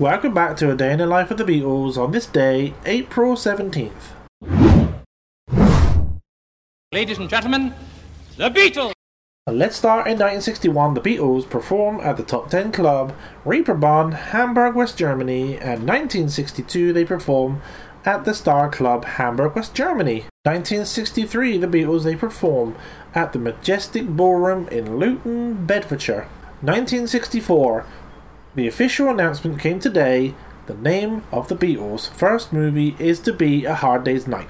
Welcome back to A Day in the Life of the Beatles on this day, April 17th. Ladies and gentlemen, the Beatles! Let's start in 1961. The Beatles perform at the Top 10 Club, Reeperbahn, Hamburg, West Germany, and 1962 they perform at the Star Club, Hamburg, West Germany. 1963 the Beatles they perform at the Majestic Ballroom in Luton, Bedfordshire. 1964 the official announcement came today. The name of the Beatles' first movie is to be A Hard Day's Night.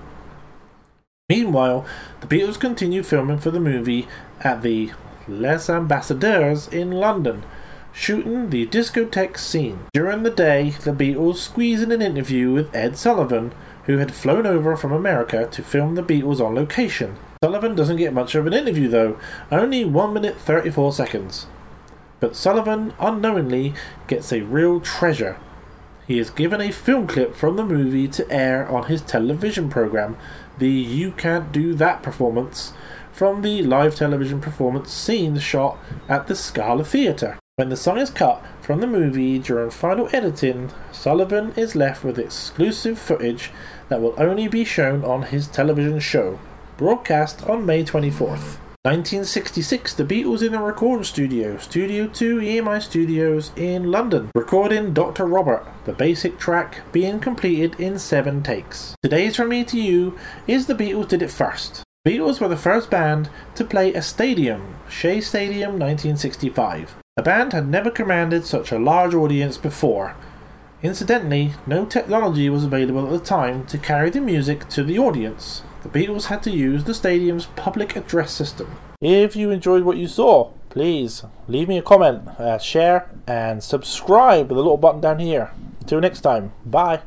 Meanwhile, the Beatles continue filming for the movie at the Les Ambassadeurs in London, shooting the discotheque scene. During the day, the Beatles squeeze in an interview with Ed Sullivan, who had flown over from America to film the Beatles on location. Sullivan doesn't get much of an interview though, only 1 minute 34 seconds. But Sullivan unknowingly gets a real treasure. He is given a film clip from the movie to air on his television program, the You Can't Do That performance, from the live television performance scene shot at the Scala Theatre. When the song is cut from the movie during final editing, Sullivan is left with exclusive footage that will only be shown on his television show, broadcast on May 24th. 1966, the Beatles in a recording studio, Studio 2 EMI Studios in London, recording Dr. Robert, the basic track being completed in seven takes. Today's From Me to You is the Beatles did it first. Beatles were the first band to play a stadium, Shea Stadium 1965. The band had never commanded such a large audience before. Incidentally, no technology was available at the time to carry the music to the audience, the Beatles had to use the stadium's public address system. If you enjoyed what you saw, please leave me a comment, uh, share, and subscribe with the little button down here. Until next time, bye.